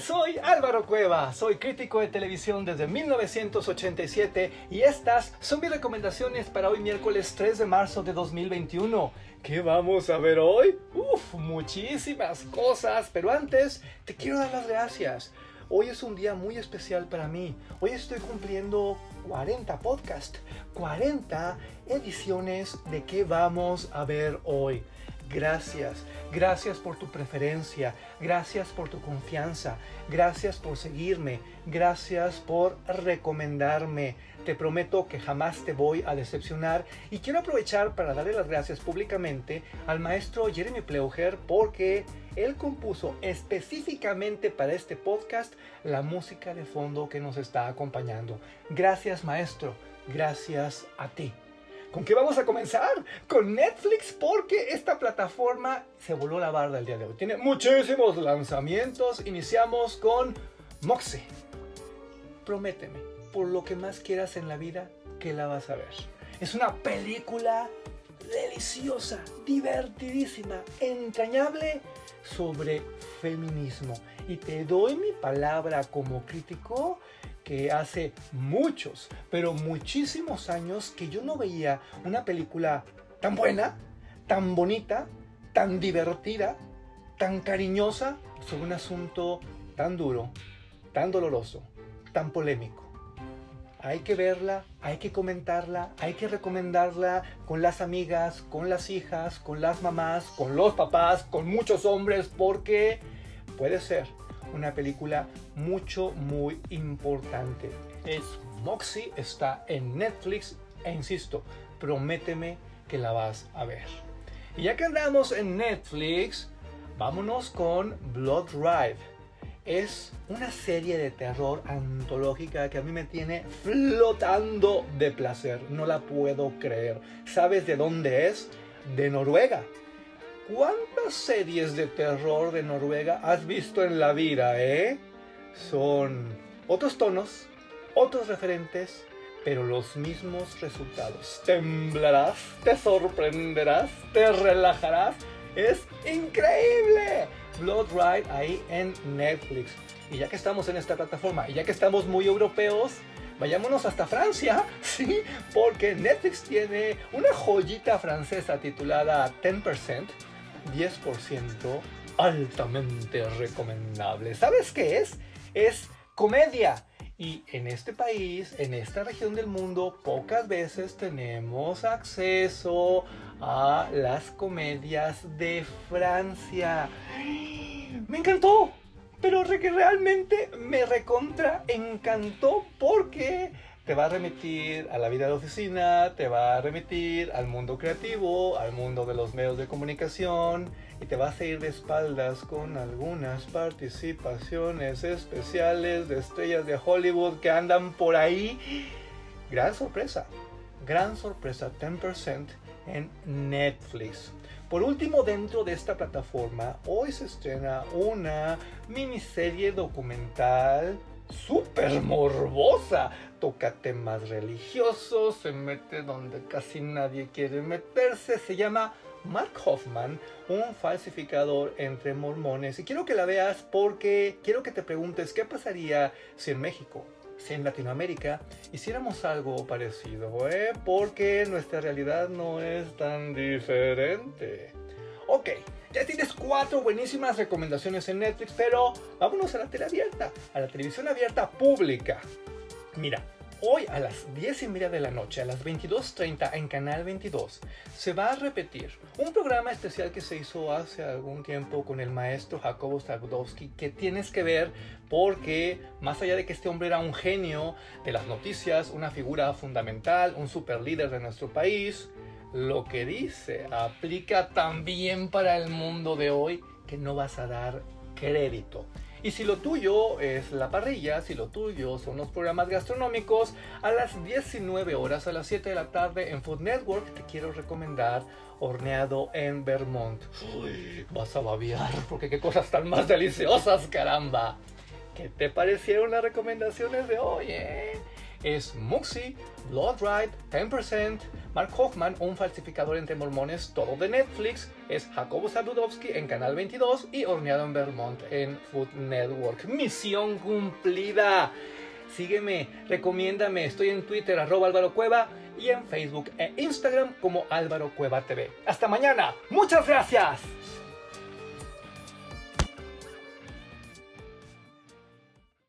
Soy Álvaro Cueva, soy crítico de televisión desde 1987 y estas son mis recomendaciones para hoy miércoles 3 de marzo de 2021. ¿Qué vamos a ver hoy? Uf, muchísimas cosas, pero antes te quiero dar las gracias. Hoy es un día muy especial para mí. Hoy estoy cumpliendo 40 podcasts, 40 ediciones de qué vamos a ver hoy. Gracias, gracias por tu preferencia, gracias por tu confianza, gracias por seguirme, gracias por recomendarme. Te prometo que jamás te voy a decepcionar y quiero aprovechar para darle las gracias públicamente al maestro Jeremy Pleuger porque él compuso específicamente para este podcast la música de fondo que nos está acompañando. Gracias maestro, gracias a ti. ¿Con qué vamos a comenzar? Con Netflix porque esta plataforma se voló la barda el día de hoy. Tiene muchísimos lanzamientos. Iniciamos con Moxie. Prométeme, por lo que más quieras en la vida, que la vas a ver. Es una película deliciosa, divertidísima, entrañable sobre feminismo. Y te doy mi palabra como crítico que hace muchos, pero muchísimos años que yo no veía una película tan buena, tan bonita, tan divertida, tan cariñosa sobre un asunto tan duro, tan doloroso, tan polémico. Hay que verla, hay que comentarla, hay que recomendarla con las amigas, con las hijas, con las mamás, con los papás, con muchos hombres, porque puede ser una película mucho, muy importante. Es Moxie, está en Netflix e insisto, prométeme que la vas a ver. Y ya que andamos en Netflix, vámonos con Blood Drive. Es una serie de terror antológica que a mí me tiene flotando de placer. No la puedo creer. ¿Sabes de dónde es? De Noruega. ¿Cuántas series de terror de Noruega has visto en la vida, eh? Son otros tonos, otros referentes, pero los mismos resultados. Temblarás, te sorprenderás, te relajarás. Es increíble. Blood Ride ahí en Netflix. Y ya que estamos en esta plataforma y ya que estamos muy europeos, vayámonos hasta Francia, ¿sí? Porque Netflix tiene una joyita francesa titulada 10%, 10% altamente recomendable. ¿Sabes qué es? Es comedia. Y en este país, en esta región del mundo, pocas veces tenemos acceso a las comedias de Francia. Me encantó, pero que realmente me recontra encantó porque te va a remitir a la vida de oficina, te va a remitir al mundo creativo, al mundo de los medios de comunicación y te vas a ir de espaldas con algunas participaciones especiales de estrellas de Hollywood que andan por ahí. Gran sorpresa, gran sorpresa, 10% en Netflix. Por último, dentro de esta plataforma, hoy se estrena una miniserie documental súper morbosa. Toca temas religiosos, se mete donde casi nadie quiere meterse. Se llama Mark Hoffman, un falsificador entre mormones. Y quiero que la veas porque quiero que te preguntes qué pasaría si en México, si en Latinoamérica hiciéramos algo parecido, ¿eh? Porque nuestra realidad no es tan diferente. Ya tienes cuatro buenísimas recomendaciones en Netflix, pero vámonos a la tele abierta, a la televisión abierta pública. Mira, hoy a las 10 y media de la noche, a las 22.30 en Canal 22, se va a repetir un programa especial que se hizo hace algún tiempo con el maestro Jacobo Zagdowski que tienes que ver porque más allá de que este hombre era un genio de las noticias, una figura fundamental, un super líder de nuestro país, lo que dice aplica también para el mundo de hoy que no vas a dar crédito. Y si lo tuyo es la parrilla, si lo tuyo son los programas gastronómicos, a las 19 horas, a las 7 de la tarde en Food Network te quiero recomendar horneado en Vermont. Uy, vas a babiar porque qué cosas tan más deliciosas, caramba. ¿Qué te parecieron las recomendaciones de hoy? Eh? es Muxi, Blood Right, 10%, Mark Hoffman, un falsificador entre mormones, todo de Netflix, es Jacobo Zabudowski en Canal 22 y Horneado en Vermont en Food Network. Misión cumplida. Sígueme, recomiéndame, estoy en Twitter arroba Álvaro Cueva y en Facebook e Instagram como Álvaro Cueva TV. Hasta mañana, muchas gracias.